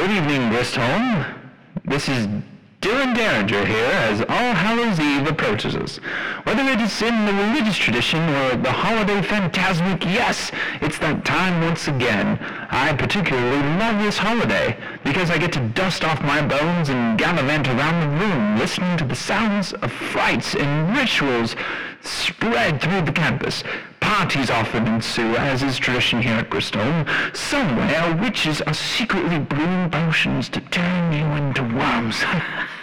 Good evening, Gristholm. This is Dylan Derringer here as All Hallows Eve approaches us. Whether it is in the religious tradition or the holiday phantasmic, yes, it's that time once again. I particularly love this holiday because I get to dust off my bones and gallivant around the room listening to the sounds of frights and rituals spread through the campus. Parties often ensue, as is tradition here at Bristol. Somewhere, witches are secretly brewing potions to turn you into worms.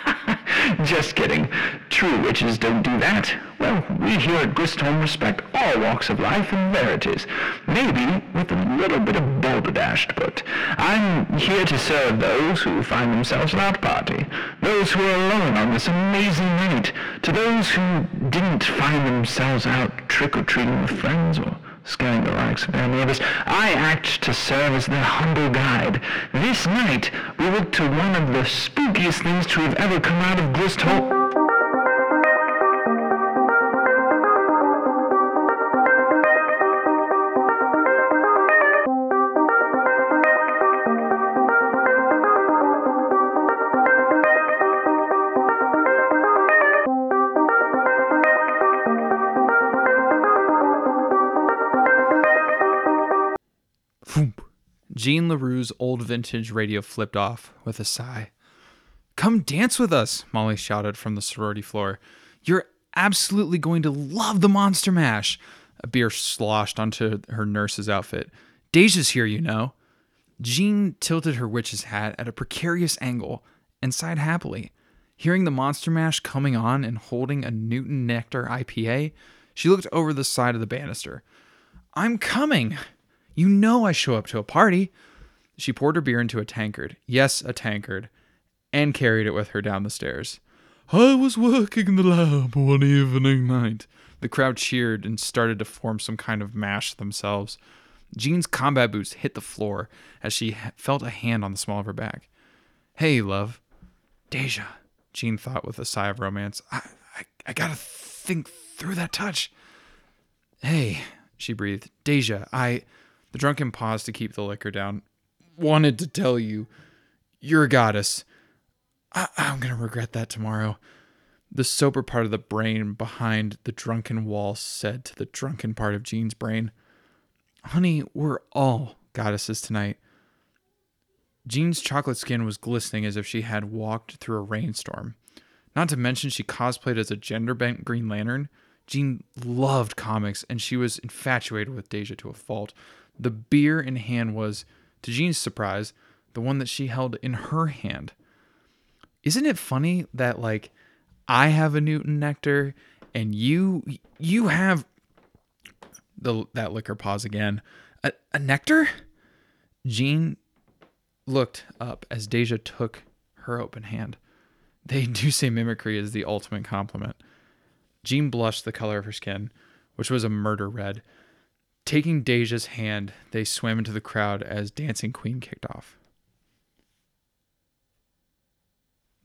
Just kidding. True witches don't do that. Well, we here at Gristholm respect all walks of life and verities. Maybe with a little bit of balderdash, but I'm here to serve those who find themselves without party, those who are alone on this amazing night, to those who didn't find themselves out trick-or-treating with friends or scaring the likes of their neighbors. I act to serve as their humble guide. This night, we look to one of the spookiest things to have ever come out of Gristholm. Jean LaRue's old vintage radio flipped off with a sigh. Come dance with us, Molly shouted from the sorority floor. You're absolutely going to love the Monster Mash. A beer sloshed onto her nurse's outfit. Deja's here, you know. Jean tilted her witch's hat at a precarious angle and sighed happily. Hearing the Monster Mash coming on and holding a Newton Nectar IPA, she looked over the side of the banister. I'm coming. You know I show up to a party. She poured her beer into a tankard. Yes, a tankard. And carried it with her down the stairs. I was working in the lab one evening night. The crowd cheered and started to form some kind of mash themselves. Jean's combat boots hit the floor as she felt a hand on the small of her back. Hey, love. Deja, Jean thought with a sigh of romance. I, I, I gotta think through that touch. Hey, she breathed. Deja, I. The drunken paused to keep the liquor down. Wanted to tell you, you're a goddess. I, I'm gonna regret that tomorrow. The sober part of the brain behind the drunken wall said to the drunken part of Jean's brain, Honey, we're all goddesses tonight. Jean's chocolate skin was glistening as if she had walked through a rainstorm. Not to mention, she cosplayed as a gender bent Green Lantern. Jean loved comics and she was infatuated with Deja to a fault. The beer in hand was, to Jean's surprise, the one that she held in her hand. Isn't it funny that like I have a Newton nectar and you you have the that liquor pause again. A, a nectar? Jean looked up as Deja took her open hand. They do say mimicry is the ultimate compliment. Jean blushed the color of her skin, which was a murder red. Taking Deja's hand, they swam into the crowd as Dancing Queen kicked off.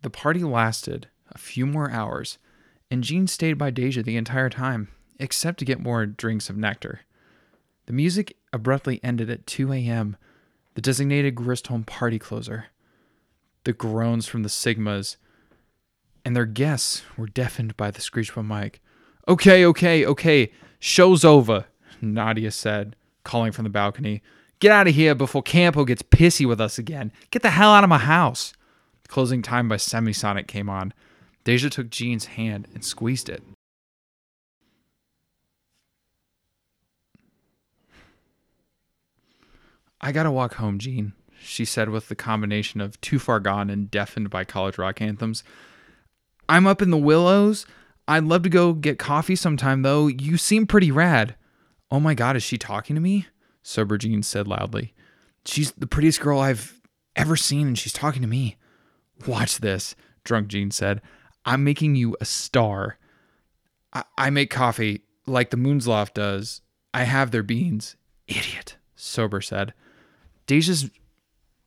The party lasted a few more hours, and Jean stayed by Deja the entire time, except to get more drinks of nectar. The music abruptly ended at 2 a.m., the designated Gristholm party closer. The groans from the Sigmas and their guests were deafened by the screech of a mic. Okay, okay, okay, show's over, Nadia said, calling from the balcony. Get out of here before Campo gets pissy with us again. Get the hell out of my house. Closing time by Semisonic came on. Deja took Jean's hand and squeezed it. I gotta walk home, Jean, she said with the combination of too far gone and deafened by college rock anthems. I'm up in the Willows. I'd love to go get coffee sometime, though. You seem pretty rad. Oh my god, is she talking to me? Sober Jean said loudly. She's the prettiest girl I've ever seen, and she's talking to me. Watch this, drunk Jean said. I'm making you a star. I, I make coffee like the Moon's Loft does. I have their beans. Idiot, Sober said. Deja's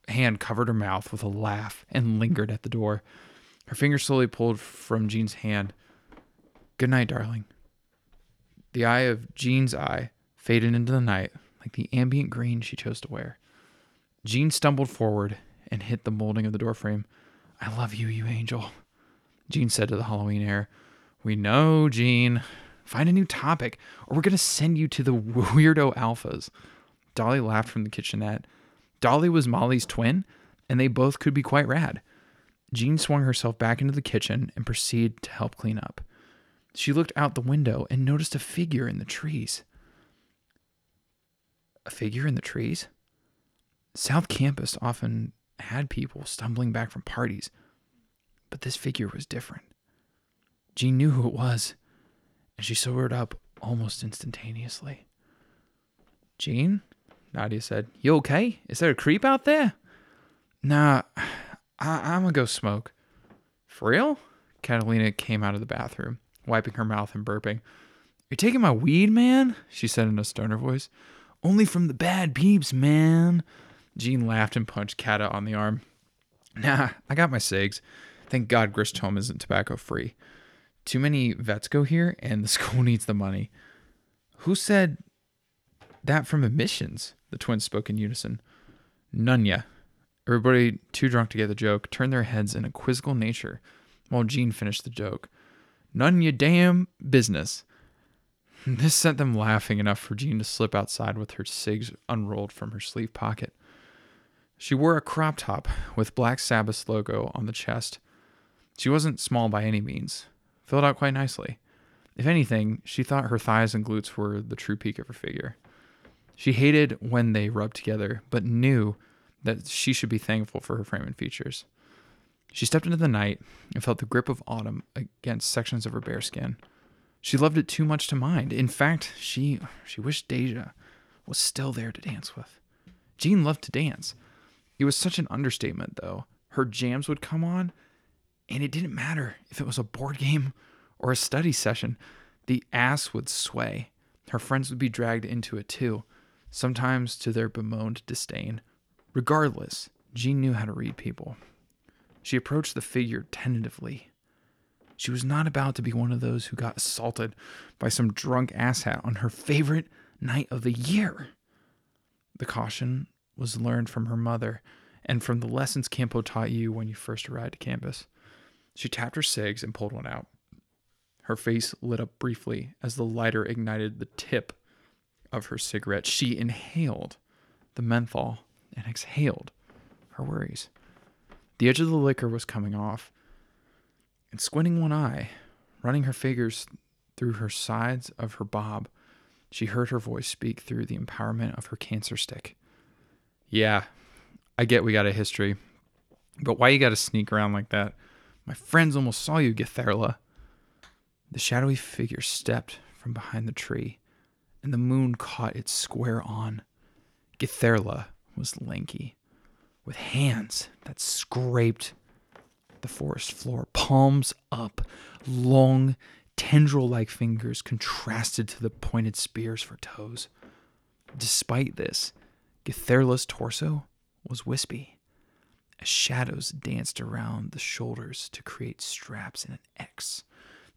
hand covered her mouth with a laugh and lingered at the door. Her finger slowly pulled from Jean's hand. Good night, darling. The eye of Jean's eye faded into the night like the ambient green she chose to wear. Jean stumbled forward and hit the molding of the doorframe. I love you, you angel. Jean said to the Halloween air. We know, Jean. Find a new topic, or we're going to send you to the weirdo alphas. Dolly laughed from the kitchenette. Dolly was Molly's twin, and they both could be quite rad. Jean swung herself back into the kitchen and proceeded to help clean up. She looked out the window and noticed a figure in the trees. A figure in the trees? South Campus often had people stumbling back from parties, but this figure was different. Jean knew who it was, and she sobered up almost instantaneously. Jean? Nadia said, You okay? Is there a creep out there? Nah, I- I'm gonna go smoke. For real? Catalina came out of the bathroom, wiping her mouth and burping. You're taking my weed, man? She said in a stoner voice. Only from the bad peeps, man. Jean laughed and punched Kata on the arm. Nah, I got my cigs. Thank God Gristholm isn't tobacco free. Too many vets go here, and the school needs the money. Who said that from admissions? The twins spoke in unison. Nunya. Everybody, too drunk to get the joke, turned their heads in a quizzical nature while Jean finished the joke. None your damn business. This sent them laughing enough for Jean to slip outside with her cigs unrolled from her sleeve pocket. She wore a crop top with Black Sabbath's logo on the chest. She wasn't small by any means, filled out quite nicely. If anything, she thought her thighs and glutes were the true peak of her figure. She hated when they rubbed together, but knew that she should be thankful for her frame and features. She stepped into the night and felt the grip of autumn against sections of her bare skin. She loved it too much to mind. In fact, she she wished Deja was still there to dance with. Jean loved to dance. It was such an understatement, though. Her jams would come on, and it didn't matter if it was a board game or a study session. The ass would sway. Her friends would be dragged into it too, sometimes to their bemoaned disdain. Regardless, Jean knew how to read people. She approached the figure tentatively. She was not about to be one of those who got assaulted by some drunk asshat on her favorite night of the year. The caution was learned from her mother and from the lessons Campo taught you when you first arrived to campus. She tapped her cigs and pulled one out. Her face lit up briefly as the lighter ignited the tip of her cigarette. She inhaled the menthol and exhaled her worries. The edge of the liquor was coming off, and squinting one eye, running her fingers through her sides of her bob, she heard her voice speak through the empowerment of her cancer stick. Yeah, I get we got a history, but why you gotta sneak around like that? My friends almost saw you, Getherla. The shadowy figure stepped from behind the tree, and the moon caught it square on. Getherla was lanky, with hands that scraped the forest floor, palms up, long, tendril like fingers contrasted to the pointed spears for toes. Despite this, Getherla's torso was wispy, as shadows danced around the shoulders to create straps in an X.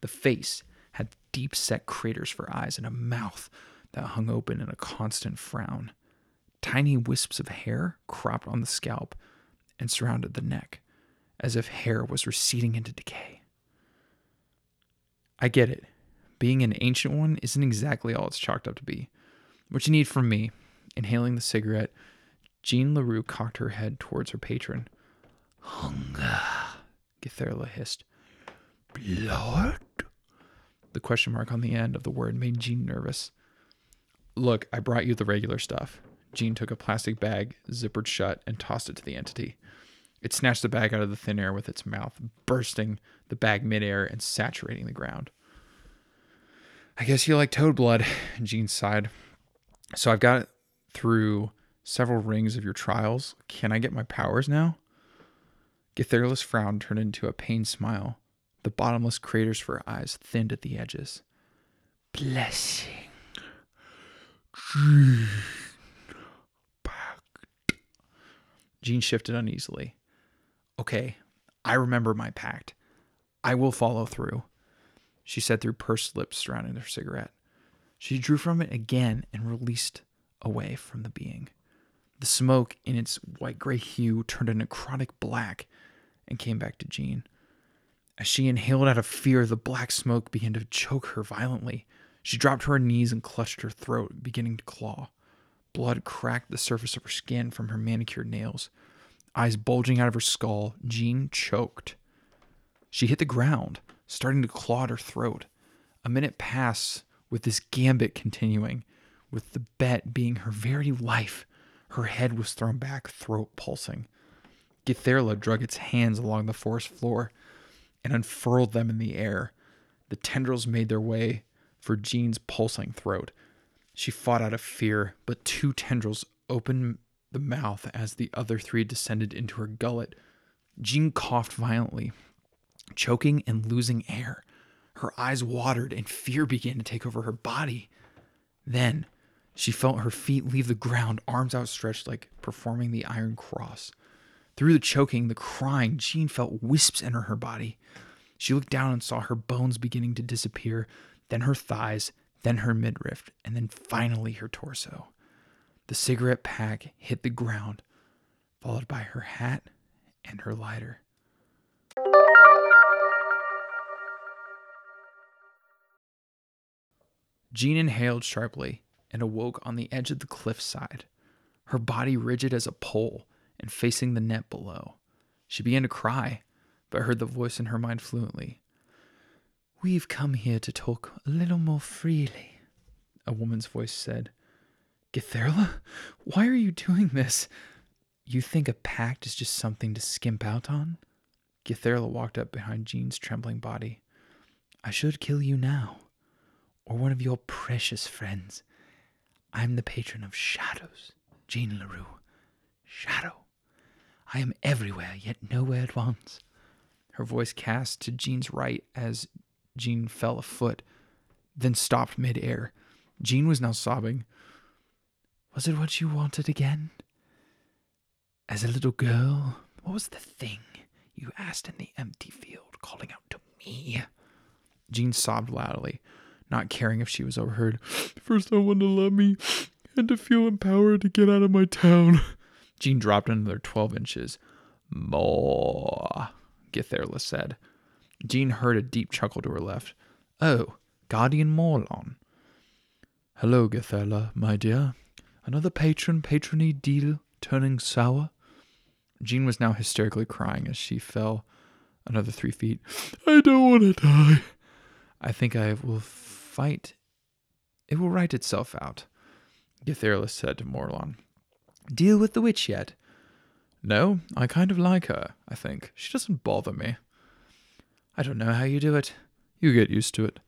The face had deep set craters for eyes and a mouth that hung open in a constant frown. Tiny wisps of hair cropped on the scalp and surrounded the neck, as if hair was receding into decay. I get it. Being an ancient one isn't exactly all it's chalked up to be. What you need from me, inhaling the cigarette, Jean LaRue cocked her head towards her patron. Hunger, Getherla hissed. Blood? The question mark on the end of the word made Jean nervous. Look, I brought you the regular stuff. Jean took a plastic bag, zippered shut, and tossed it to the entity. It snatched the bag out of the thin air with its mouth, bursting the bag midair and saturating the ground. I guess you like toad blood, Jean sighed. So I've got through several rings of your trials. Can I get my powers now? Getherla's frown turned into a pained smile. The bottomless craters for her eyes thinned at the edges. Blessing. Jean shifted uneasily. Okay, I remember my pact. I will follow through, she said through pursed lips surrounding her cigarette. She drew from it again and released away from the being. The smoke, in its white gray hue, turned a necrotic black and came back to Jean. As she inhaled out of fear, the black smoke began to choke her violently. She dropped to her knees and clutched her throat, beginning to claw. Blood cracked the surface of her skin from her manicured nails. Eyes bulging out of her skull, Jean choked. She hit the ground, starting to claw at her throat. A minute passed with this gambit continuing, with the bet being her very life. Her head was thrown back, throat pulsing. Githerla drug its hands along the forest floor and unfurled them in the air. The tendrils made their way for Jean's pulsing throat. She fought out of fear, but two tendrils opened the mouth as the other three descended into her gullet. Jean coughed violently, choking and losing air. Her eyes watered and fear began to take over her body. Then she felt her feet leave the ground, arms outstretched like performing the Iron Cross. Through the choking, the crying, Jean felt wisps enter her body. She looked down and saw her bones beginning to disappear, then her thighs, then her midriff, and then finally her torso. The cigarette pack hit the ground, followed by her hat and her lighter. Jean inhaled sharply and awoke on the edge of the cliffside, her body rigid as a pole and facing the net below. She began to cry, but heard the voice in her mind fluently. We've come here to talk a little more freely, a woman's voice said. Githerla, why are you doing this? You think a pact is just something to skimp out on? Githerla walked up behind Jean's trembling body. I should kill you now, or one of your precious friends. I'm the patron of shadows, Jean LaRue. Shadow. I am everywhere, yet nowhere at once. Her voice cast to Jean's right as Jean fell a foot, then stopped midair. Jean was now sobbing. Was it what you wanted again? As a little girl, what was the thing you asked in the empty field, calling out to me? Jean sobbed loudly, not caring if she was overheard. First, I wanted to love me and to feel empowered to get out of my town. Jean dropped another 12 inches. More, Githerla said. Jean heard a deep chuckle to her left. Oh, Guardian Morlon. Hello, Githerla, my dear. Another patron patrony deal turning sour? Jean was now hysterically crying as she fell another three feet. I don't want to die. I think I will fight. It will right itself out, Githerla said to Morlon. Deal with the witch yet? No, I kind of like her, I think. She doesn't bother me. I don't know how you do it. You get used to it.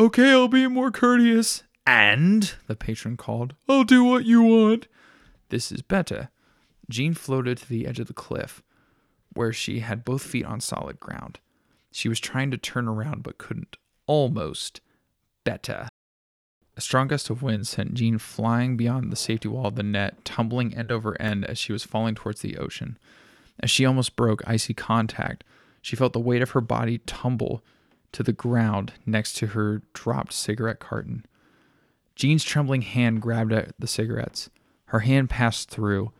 Okay, I'll be more courteous. And, the patron called, I'll do what you want. This is better. Jean floated to the edge of the cliff, where she had both feet on solid ground. She was trying to turn around but couldn't. Almost. Better. A strong gust of wind sent Jean flying beyond the safety wall of the net, tumbling end over end as she was falling towards the ocean. As she almost broke icy contact, she felt the weight of her body tumble to the ground next to her dropped cigarette carton. Jean's trembling hand grabbed at the cigarettes. Her hand passed through.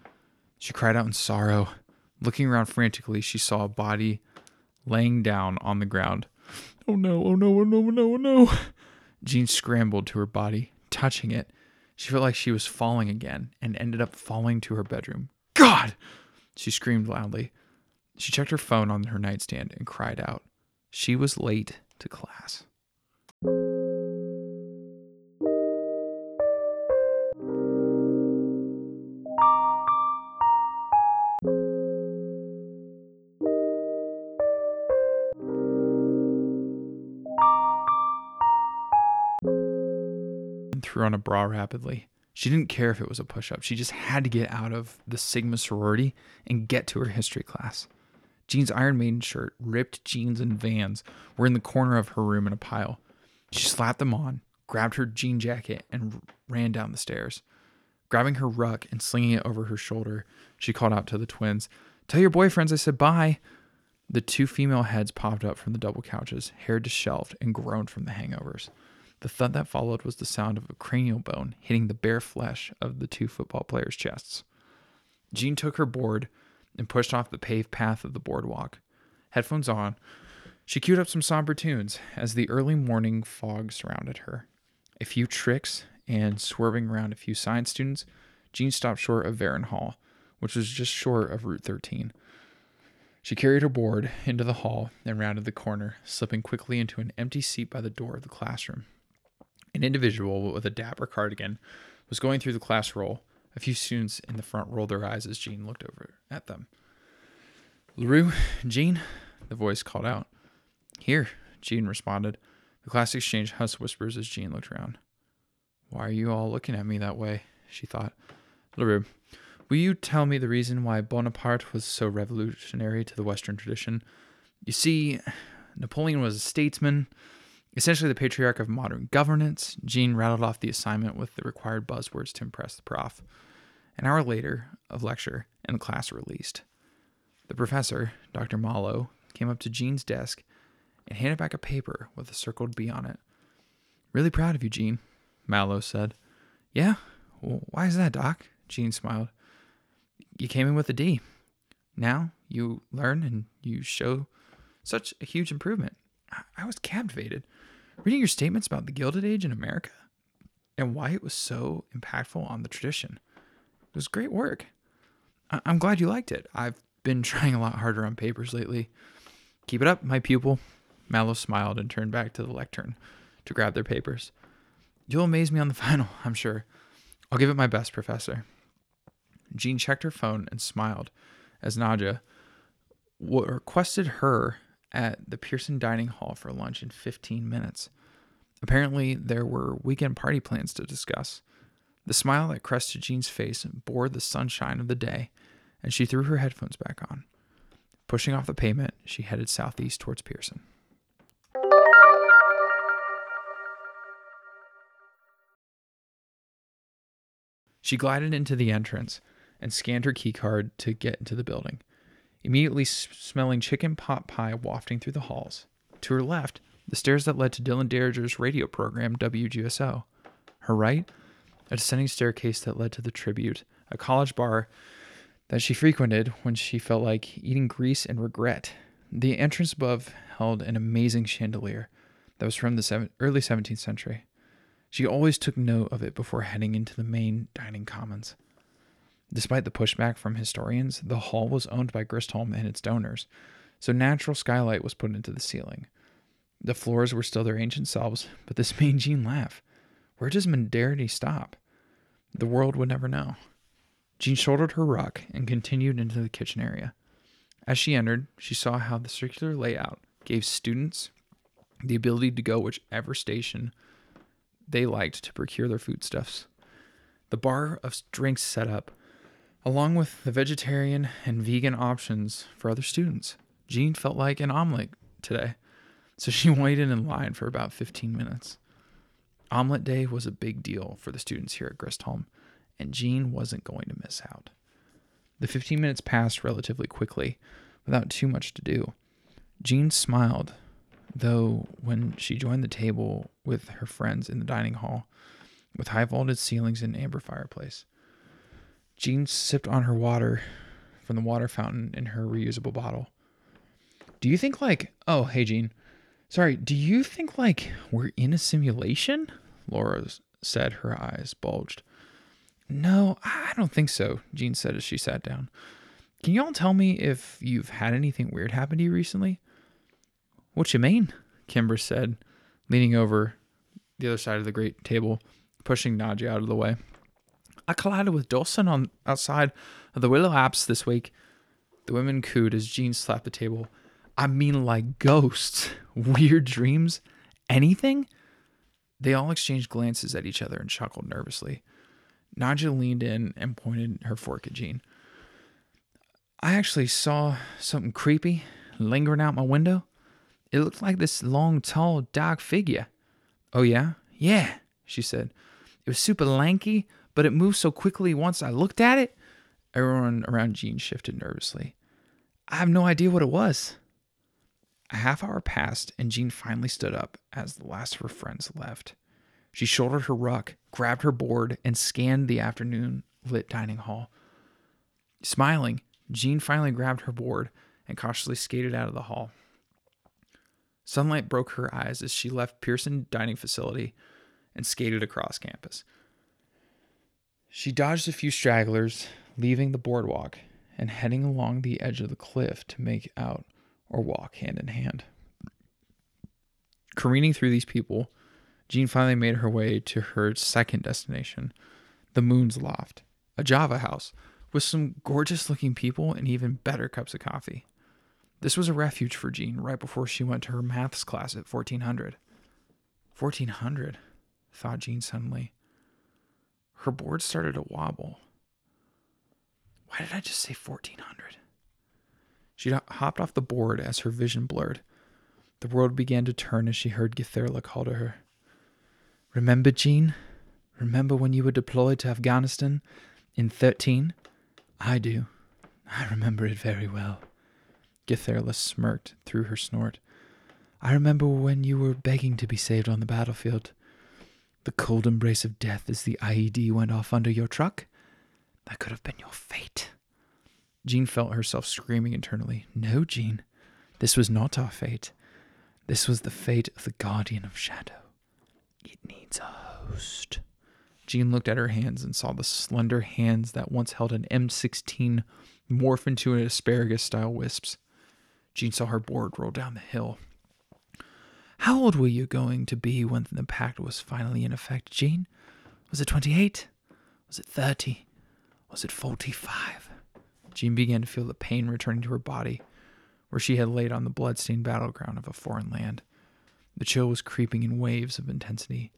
She cried out in sorrow. Looking around frantically, she saw a body laying down on the ground. Oh no, oh no, oh no, oh no, oh no. Jean scrambled to her body, touching it. She felt like she was falling again and ended up falling to her bedroom. God! She screamed loudly. She checked her phone on her nightstand and cried out. She was late to class. Threw on a bra rapidly. She didn't care if it was a push up. She just had to get out of the Sigma sorority and get to her history class. Jean's Iron Maiden shirt, ripped jeans, and vans were in the corner of her room in a pile. She slapped them on, grabbed her jean jacket, and ran down the stairs. Grabbing her ruck and slinging it over her shoulder, she called out to the twins, Tell your boyfriends I said bye. The two female heads popped up from the double couches, hair disheveled and groaned from the hangovers. The thud that followed was the sound of a cranial bone hitting the bare flesh of the two football players' chests. Jean took her board and pushed off the paved path of the boardwalk. Headphones on, she queued up some somber tunes as the early morning fog surrounded her. A few tricks and swerving around a few science students, Jean stopped short of Veron Hall, which was just short of Route 13. She carried her board into the hall and rounded the corner, slipping quickly into an empty seat by the door of the classroom. An individual with a dapper cardigan was going through the class roll. A few students in the front rolled their eyes as Jean looked over at them. LaRue, Jean, the voice called out. Here, Jean responded. The class exchanged hushed whispers as Jean looked around. Why are you all looking at me that way? she thought. LaRue, will you tell me the reason why Bonaparte was so revolutionary to the Western tradition? You see, Napoleon was a statesman, essentially the patriarch of modern governance. Jean rattled off the assignment with the required buzzwords to impress the prof. An hour later, of lecture, and the class released. The professor, Dr. Mallow, came up to Jean's desk and handed back a paper with a circled B on it. Really proud of you, Jean, Mallow said. Yeah? Well, why is that, Doc? Jean smiled. You came in with a D. Now you learn and you show such a huge improvement. I was captivated. Reading your statements about the Gilded Age in America and why it was so impactful on the tradition. It was great work. I- I'm glad you liked it. I've been trying a lot harder on papers lately. Keep it up, my pupil. Mallow smiled and turned back to the lectern to grab their papers. You'll amaze me on the final, I'm sure. I'll give it my best, Professor. Jean checked her phone and smiled as Nadja requested her at the Pearson Dining Hall for lunch in 15 minutes. Apparently, there were weekend party plans to discuss. The smile that crested Jean's face bore the sunshine of the day, and she threw her headphones back on. Pushing off the pavement, she headed southeast towards Pearson. She glided into the entrance and scanned her keycard to get into the building, immediately smelling chicken pot pie wafting through the halls. To her left, the stairs that led to Dylan Derringer's radio program, WGSO. Her right, a descending staircase that led to the Tribute, a college bar that she frequented when she felt like eating grease and regret. The entrance above held an amazing chandelier that was from the seven, early 17th century. She always took note of it before heading into the main dining commons. Despite the pushback from historians, the hall was owned by Gristholm and its donors, so natural skylight was put into the ceiling. The floors were still their ancient selves, but this made Jean laugh. Where does modernity stop? The world would never know. Jean shouldered her ruck and continued into the kitchen area. As she entered, she saw how the circular layout gave students the ability to go whichever station they liked to procure their foodstuffs. The bar of drinks set up, along with the vegetarian and vegan options for other students. Jean felt like an omelet today, so she waited in line for about 15 minutes. Omelet day was a big deal for the students here at Gristholm, and Jean wasn't going to miss out. The 15 minutes passed relatively quickly without too much to do. Jean smiled though when she joined the table with her friends in the dining hall with high vaulted ceilings and amber fireplace. Jean sipped on her water from the water fountain in her reusable bottle. Do you think like oh hey Jean. Sorry, do you think like we're in a simulation? Laura said, her eyes bulged. No, I don't think so, Jean said as she sat down. Can y'all tell me if you've had anything weird happen to you recently? What you mean? Kimber said, leaning over the other side of the great table, pushing Nadja out of the way. I collided with Dawson on outside of the Willow Apse this week. The women cooed as Jean slapped the table. I mean, like ghosts, weird dreams, anything? They all exchanged glances at each other and chuckled nervously. Nadja leaned in and pointed her fork at Jean. I actually saw something creepy lingering out my window. It looked like this long, tall, dark figure. Oh, yeah? Yeah, she said. It was super lanky, but it moved so quickly once I looked at it. Everyone around Jean shifted nervously. I have no idea what it was. A half hour passed, and Jean finally stood up as the last of her friends left. She shouldered her ruck, grabbed her board, and scanned the afternoon lit dining hall. Smiling, Jean finally grabbed her board and cautiously skated out of the hall. Sunlight broke her eyes as she left Pearson Dining Facility and skated across campus. She dodged a few stragglers, leaving the boardwalk and heading along the edge of the cliff to make out or walk hand in hand. Careening through these people, Jean finally made her way to her second destination, the Moon's Loft, a Java house with some gorgeous looking people and even better cups of coffee. This was a refuge for Jean right before she went to her maths class at 1400. 1400, thought Jean suddenly. Her board started to wobble. Why did I just say 1400? She hopped off the board as her vision blurred. The world began to turn as she heard Githerla call to her. Remember, Jean? Remember when you were deployed to Afghanistan in 13? I do. I remember it very well. Githerla smirked through her snort. I remember when you were begging to be saved on the battlefield. The cold embrace of death as the IED went off under your truck? That could have been your fate. Jean felt herself screaming internally. No, Jean, this was not our fate. This was the fate of the Guardian of Shadow. It needs a host. Jean looked at her hands and saw the slender hands that once held an M16 morph into an asparagus style wisps. Jean saw her board roll down the hill. How old were you going to be when the pact was finally in effect, Jean? Was it 28? Was it 30? Was it 45? Jean began to feel the pain returning to her body, where she had laid on the bloodstained battleground of a foreign land. The chill was creeping in waves of intensity.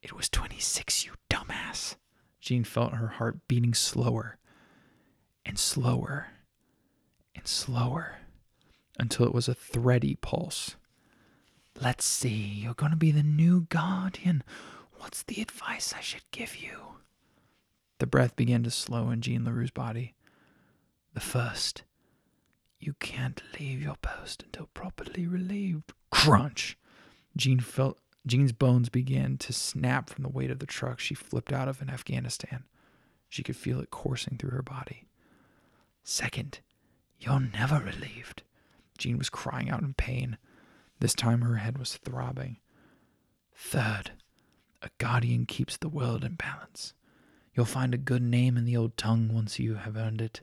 It was 26, you dumbass. Jean felt her heart beating slower and slower and slower until it was a thready pulse. Let's see, you're going to be the new guardian. What's the advice I should give you? The breath began to slow in Jean LaRue's body. The first, you can't leave your post until properly relieved. Crunch! Jean felt Jean's bones began to snap from the weight of the truck she flipped out of in Afghanistan. She could feel it coursing through her body. Second, you're never relieved. Jean was crying out in pain. This time her head was throbbing. Third, a guardian keeps the world in balance. You'll find a good name in the old tongue once you have earned it.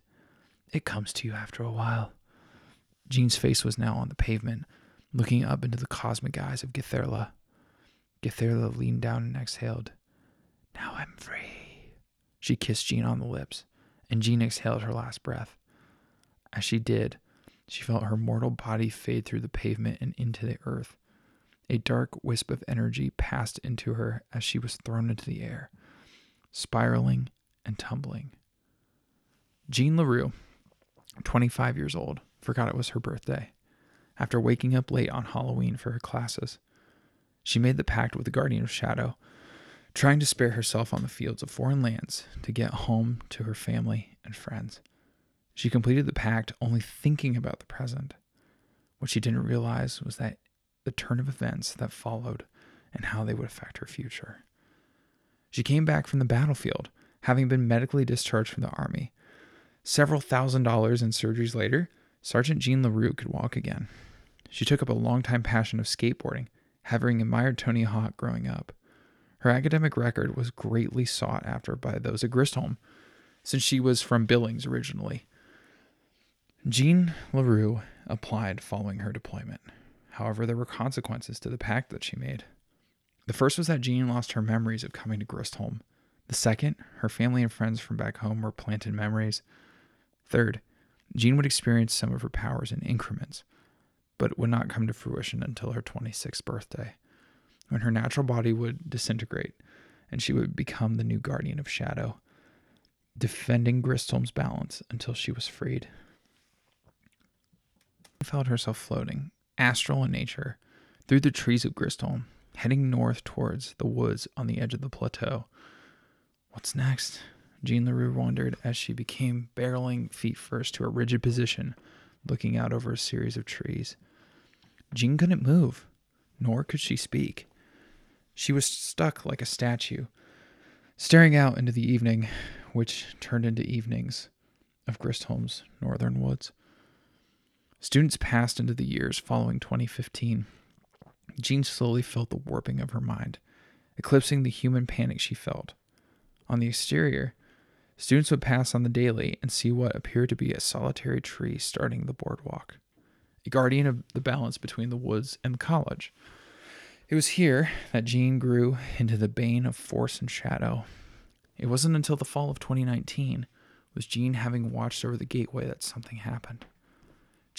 It comes to you after a while. Jean's face was now on the pavement, looking up into the cosmic eyes of Githerla. Githerla leaned down and exhaled. Now I'm free. She kissed Jean on the lips, and Jean exhaled her last breath. As she did, she felt her mortal body fade through the pavement and into the earth. A dark wisp of energy passed into her as she was thrown into the air, spiraling and tumbling. Jean LaRue, 25 years old, forgot it was her birthday. After waking up late on Halloween for her classes, she made the pact with the Guardian of Shadow, trying to spare herself on the fields of foreign lands to get home to her family and friends. She completed the pact only thinking about the present. What she didn't realize was that the turn of events that followed and how they would affect her future. She came back from the battlefield, having been medically discharged from the army. Several thousand dollars in surgeries later, Sergeant Jean LaRue could walk again. She took up a longtime passion of skateboarding, having admired Tony Hawk growing up. Her academic record was greatly sought after by those at Gristholm, since she was from Billings originally. Jean LaRue applied following her deployment. However, there were consequences to the pact that she made. The first was that Jean lost her memories of coming to Gristholm. The second, her family and friends from back home were planted memories. Third, Jean would experience some of her powers in increments, but would not come to fruition until her 26th birthday, when her natural body would disintegrate and she would become the new guardian of shadow, defending Gristholm's balance until she was freed felt herself floating, astral in nature, through the trees of Gristholm, heading north towards the woods on the edge of the plateau. What's next? Jean LaRue wondered as she became barreling feet first to a rigid position, looking out over a series of trees. Jean couldn't move, nor could she speak. She was stuck like a statue, staring out into the evening, which turned into evenings, of Gristholm's northern woods. Students passed into the years following 2015. Jean slowly felt the warping of her mind, eclipsing the human panic she felt. On the exterior, students would pass on the daily and see what appeared to be a solitary tree starting the boardwalk, a guardian of the balance between the woods and the college. It was here that Jean grew into the bane of force and shadow. It wasn't until the fall of 2019, with Jean having watched over the gateway, that something happened.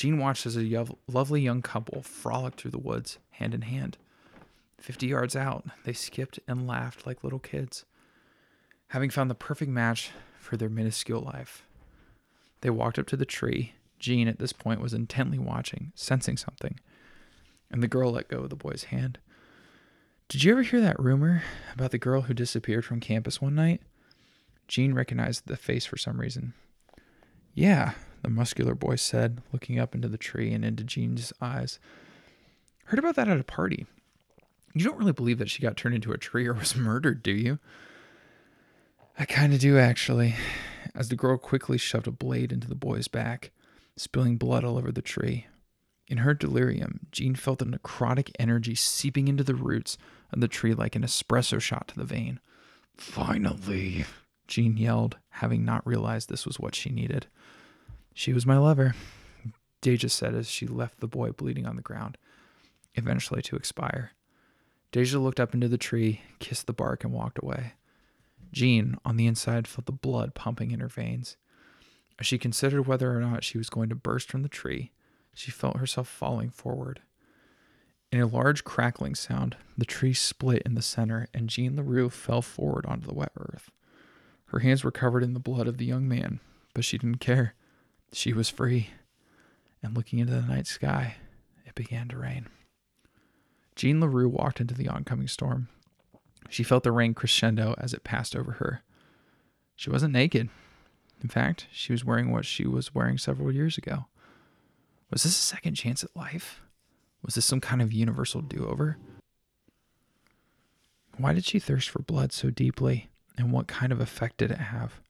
Jean watched as a yo- lovely young couple frolicked through the woods, hand in hand. Fifty yards out, they skipped and laughed like little kids, having found the perfect match for their minuscule life. They walked up to the tree. Jean, at this point, was intently watching, sensing something, and the girl let go of the boy's hand. Did you ever hear that rumor about the girl who disappeared from campus one night? Jean recognized the face for some reason. Yeah, the muscular boy said, looking up into the tree and into Jean's eyes. Heard about that at a party. You don't really believe that she got turned into a tree or was murdered, do you? I kind of do, actually, as the girl quickly shoved a blade into the boy's back, spilling blood all over the tree. In her delirium, Jean felt the necrotic energy seeping into the roots of the tree like an espresso shot to the vein. Finally, Jean yelled, having not realized this was what she needed. She was my lover, Deja said as she left the boy bleeding on the ground, eventually to expire. Deja looked up into the tree, kissed the bark, and walked away. Jean, on the inside, felt the blood pumping in her veins. As she considered whether or not she was going to burst from the tree, she felt herself falling forward. In a large crackling sound, the tree split in the center, and Jean LaRue fell forward onto the wet earth. Her hands were covered in the blood of the young man, but she didn't care. She was free. And looking into the night sky, it began to rain. Jean LaRue walked into the oncoming storm. She felt the rain crescendo as it passed over her. She wasn't naked. In fact, she was wearing what she was wearing several years ago. Was this a second chance at life? Was this some kind of universal do over? Why did she thirst for blood so deeply, and what kind of effect did it have?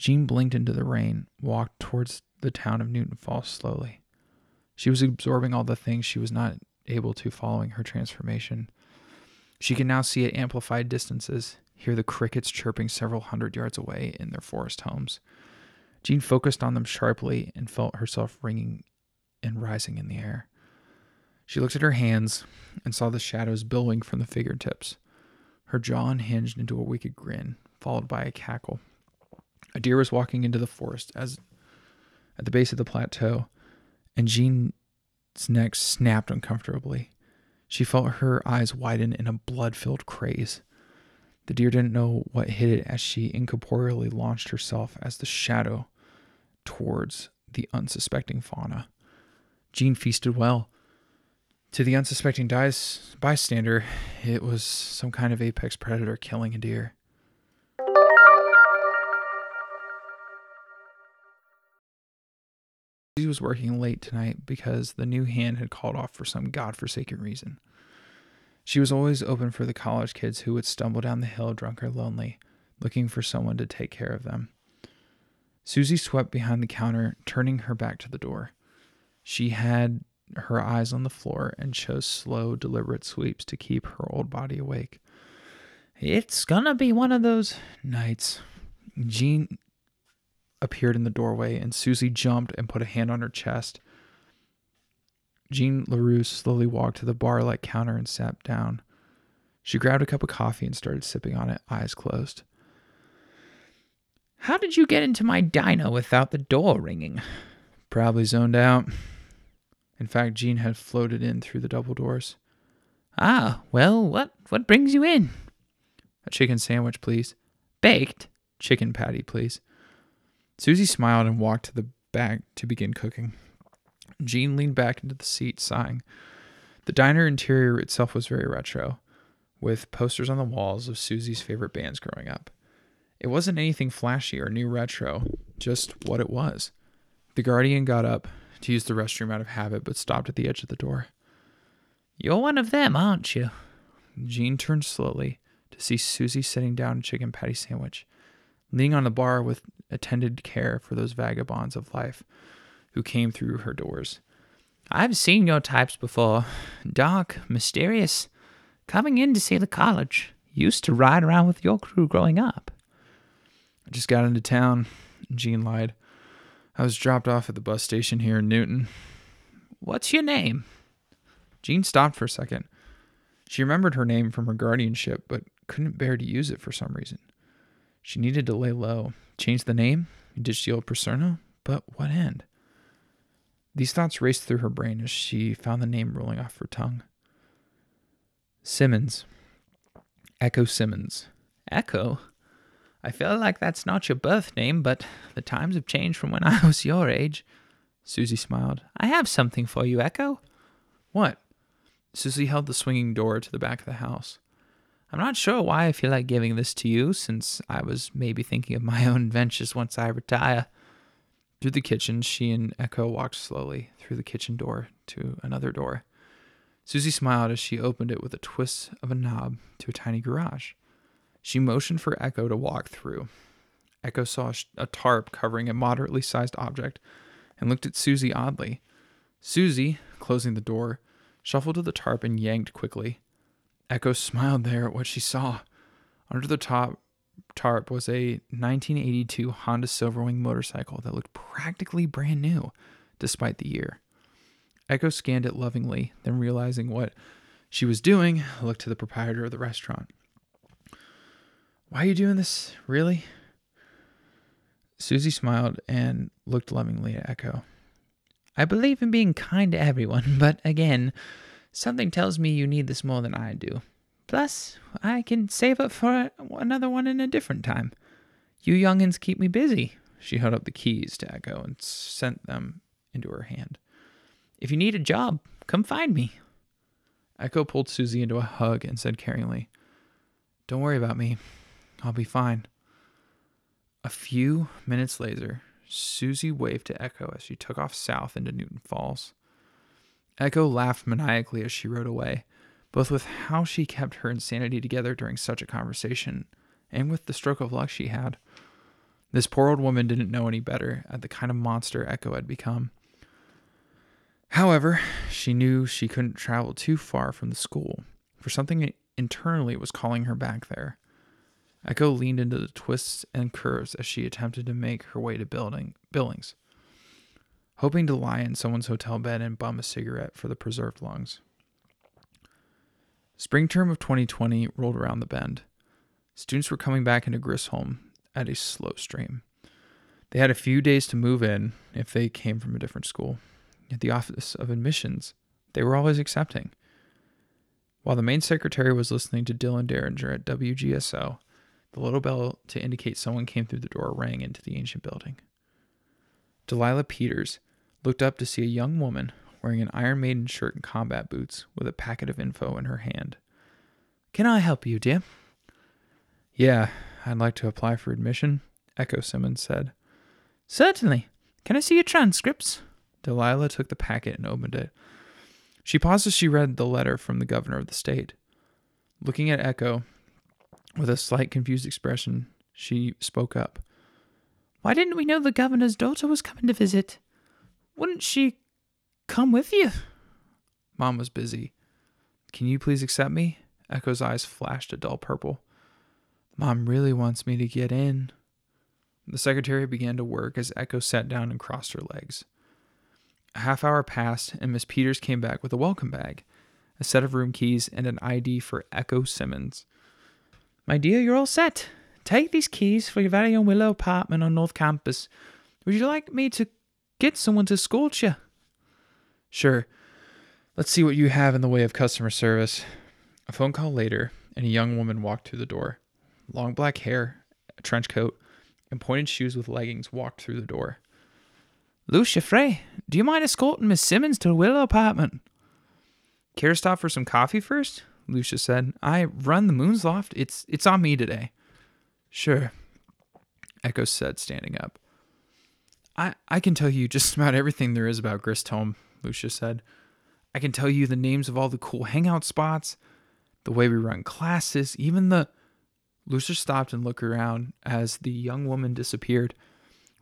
Jean blinked into the rain, walked towards the town of Newton Falls slowly. She was absorbing all the things she was not able to following her transformation. She could now see at amplified distances, hear the crickets chirping several hundred yards away in their forest homes. Jean focused on them sharply and felt herself ringing and rising in the air. She looked at her hands and saw the shadows billowing from the fingertips. Her jaw unhinged into a wicked grin, followed by a cackle. A deer was walking into the forest as at the base of the plateau, and Jean's neck snapped uncomfortably. She felt her eyes widen in a blood filled craze. The deer didn't know what hit it as she incorporeally launched herself as the shadow towards the unsuspecting fauna. Jean feasted well. To the unsuspecting bystander, it was some kind of apex predator killing a deer. Was working late tonight because the new hand had called off for some godforsaken reason. She was always open for the college kids who would stumble down the hill drunk or lonely, looking for someone to take care of them. Susie swept behind the counter, turning her back to the door. She had her eyes on the floor and chose slow, deliberate sweeps to keep her old body awake. It's gonna be one of those nights. Jean appeared in the doorway, and Susie jumped and put a hand on her chest. Jean LaRue slowly walked to the bar like counter and sat down. She grabbed a cup of coffee and started sipping on it, eyes closed. How did you get into my dino without the door ringing? Probably zoned out. In fact, Jean had floated in through the double doors. Ah, well, what what brings you in? A chicken sandwich, please. Baked. Chicken patty, please. Susie smiled and walked to the back to begin cooking. Jean leaned back into the seat, sighing. The diner interior itself was very retro, with posters on the walls of Susie's favorite bands growing up. It wasn't anything flashy or new retro, just what it was. The guardian got up to use the restroom out of habit, but stopped at the edge of the door. You're one of them, aren't you? Jean turned slowly to see Susie sitting down a chicken patty sandwich, leaning on the bar with attended care for those vagabonds of life who came through her doors. I've seen your types before. Dark, mysterious, coming in to see the college. Used to ride around with your crew growing up. I just got into town, Jean lied. I was dropped off at the bus station here in Newton. What's your name? Jean stopped for a second. She remembered her name from her guardianship, but couldn't bear to use it for some reason. She needed to lay low. Change the name? Ditch the old persona? But what end? These thoughts raced through her brain as she found the name rolling off her tongue. Simmons. Echo Simmons. Echo? I feel like that's not your birth name, but the times have changed from when I was your age. Susie smiled. I have something for you, Echo. What? Susie held the swinging door to the back of the house. I'm not sure why I feel like giving this to you, since I was maybe thinking of my own adventures once I retire. Through the kitchen, she and Echo walked slowly through the kitchen door to another door. Susie smiled as she opened it with a twist of a knob to a tiny garage. She motioned for Echo to walk through. Echo saw a tarp covering a moderately sized object and looked at Susie oddly. Susie, closing the door, shuffled to the tarp and yanked quickly. Echo smiled there at what she saw. Under the top tarp was a 1982 Honda Silverwing motorcycle that looked practically brand new, despite the year. Echo scanned it lovingly, then realizing what she was doing, looked to the proprietor of the restaurant. Why are you doing this, really? Susie smiled and looked lovingly at Echo. I believe in being kind to everyone, but again, something tells me you need this more than I do. Plus, I can save up for another one in a different time. You youngins keep me busy. She held up the keys to Echo and sent them into her hand. If you need a job, come find me. Echo pulled Susie into a hug and said caringly, Don't worry about me. I'll be fine. A few minutes later, Susie waved to Echo as she took off south into Newton Falls. Echo laughed maniacally as she rode away, both with how she kept her insanity together during such a conversation and with the stroke of luck she had. This poor old woman didn't know any better at the kind of monster Echo had become. However, she knew she couldn't travel too far from the school, for something internally was calling her back there. Echo leaned into the twists and curves as she attempted to make her way to building Billings, hoping to lie in someone's hotel bed and bum a cigarette for the preserved lungs. Spring term of 2020 rolled around the bend. Students were coming back into Gristholm at a slow stream. They had a few days to move in if they came from a different school. At the Office of Admissions, they were always accepting. While the main secretary was listening to Dylan Derringer at WGSO, the little bell to indicate someone came through the door rang into the ancient building. Delilah Peters looked up to see a young woman wearing an Iron Maiden shirt and combat boots with a packet of info in her hand. Can I help you, dear? Yeah, I'd like to apply for admission, Echo Simmons said. Certainly. Can I see your transcripts? Delilah took the packet and opened it. She paused as she read the letter from the governor of the state. Looking at Echo with a slight confused expression, she spoke up. Why didn't we know the governor's daughter was coming to visit? Wouldn't she come with you? Mom was busy. Can you please accept me? Echo's eyes flashed a dull purple. Mom really wants me to get in. The secretary began to work as Echo sat down and crossed her legs. A half hour passed, and Miss Peters came back with a welcome bag, a set of room keys, and an ID for Echo Simmons. My dear, you're all set. Take these keys for your very own Willow apartment on North Campus. Would you like me to get someone to escort you? Sure. Let's see what you have in the way of customer service. A phone call later, and a young woman walked through the door. Long black hair, a trench coat, and pointed shoes with leggings walked through the door. Lucia Frey, do you mind escorting Miss Simmons to the Willow apartment? Care to stop for some coffee first? Lucia said. I run the Moon's Loft. It's it's on me today. Sure. Echo said, standing up. I, I can tell you just about everything there is about Gristholm, Lucia said. I can tell you the names of all the cool hangout spots, the way we run classes, even the. Lucia stopped and looked around as the young woman disappeared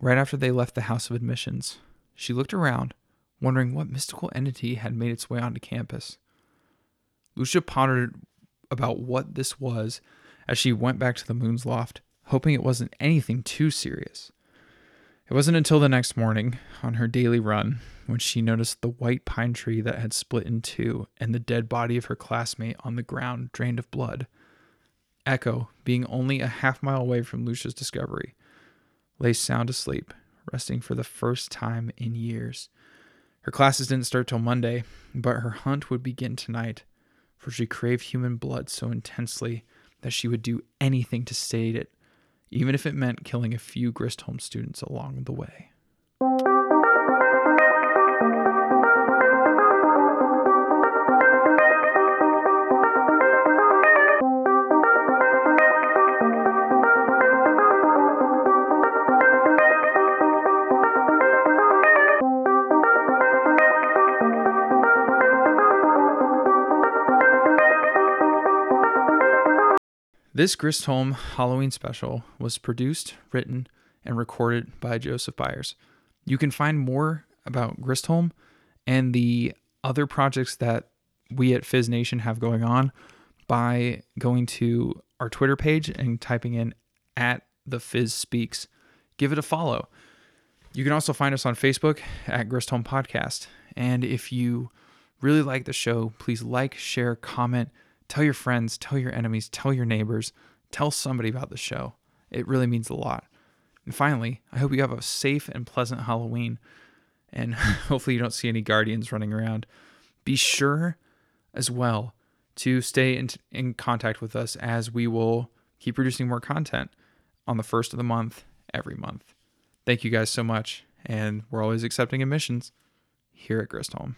right after they left the House of Admissions. She looked around, wondering what mystical entity had made its way onto campus. Lucia pondered about what this was as she went back to the moon's loft, hoping it wasn't anything too serious. It wasn't until the next morning, on her daily run, when she noticed the white pine tree that had split in two and the dead body of her classmate on the ground drained of blood. Echo, being only a half mile away from Lucia's discovery, lay sound asleep, resting for the first time in years. Her classes didn't start till Monday, but her hunt would begin tonight, for she craved human blood so intensely that she would do anything to sate it, even if it meant killing a few Gristholm students along the way. This Gristholm Halloween special was produced, written, and recorded by Joseph Byers. You can find more about Gristholm and the other projects that we at Fizz Nation have going on by going to our Twitter page and typing in at the Fizz Speaks. Give it a follow. You can also find us on Facebook at Gristholm Podcast. And if you really like the show, please like, share, comment Tell your friends, tell your enemies, tell your neighbors, tell somebody about the show. It really means a lot. And finally, I hope you have a safe and pleasant Halloween. And hopefully, you don't see any guardians running around. Be sure as well to stay in, in contact with us as we will keep producing more content on the first of the month every month. Thank you guys so much. And we're always accepting admissions here at Gristholm.